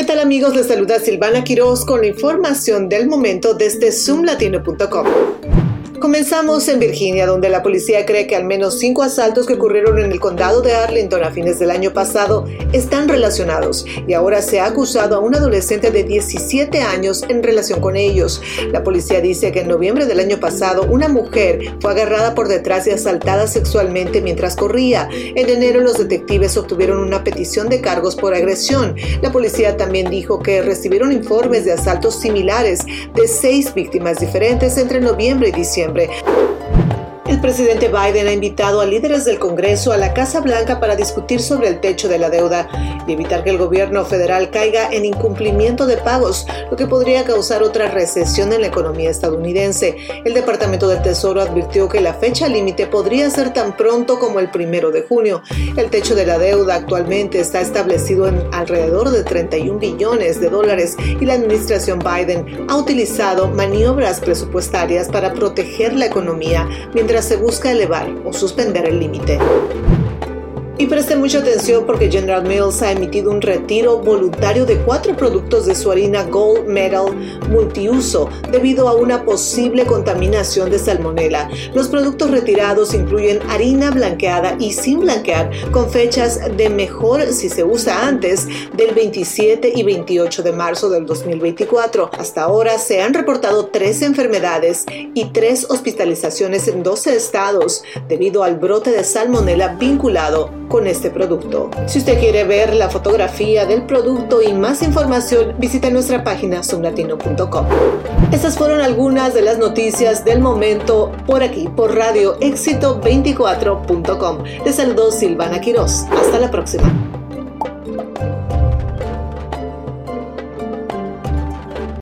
¿Qué tal amigos? Les saluda Silvana Quiroz con la información del momento desde zoomlatino.com. Comenzamos en Virginia, donde la policía cree que al menos cinco asaltos que ocurrieron en el condado de Arlington a fines del año pasado están relacionados y ahora se ha acusado a un adolescente de 17 años en relación con ellos. La policía dice que en noviembre del año pasado una mujer fue agarrada por detrás y asaltada sexualmente mientras corría. En enero los detectives obtuvieron una petición de cargos por agresión. La policía también dijo que recibieron informes de asaltos similares de seis víctimas diferentes entre noviembre y diciembre siempre el presidente Biden ha invitado a líderes del Congreso a la Casa Blanca para discutir sobre el techo de la deuda y evitar que el gobierno federal caiga en incumplimiento de pagos, lo que podría causar otra recesión en la economía estadounidense. El Departamento del Tesoro advirtió que la fecha límite podría ser tan pronto como el primero de junio. El techo de la deuda actualmente está establecido en alrededor de 31 billones de dólares y la administración Biden ha utilizado maniobras presupuestarias para proteger la economía mientras se busca elevar o suspender el límite. Y preste mucha atención porque General Mills ha emitido un retiro voluntario de cuatro productos de su harina Gold Medal multiuso debido a una posible contaminación de salmonela. Los productos retirados incluyen harina blanqueada y sin blanquear con fechas de mejor si se usa antes del 27 y 28 de marzo del 2024. Hasta ahora se han reportado tres enfermedades y tres hospitalizaciones en 12 estados debido al brote de salmonela vinculado con este producto. Si usted quiere ver la fotografía del producto y más información, visite nuestra página zoomlatino.com. Estas fueron algunas de las noticias del momento por aquí, por radio éxito24.com. Les saludo Silvana Quiroz. Hasta la próxima.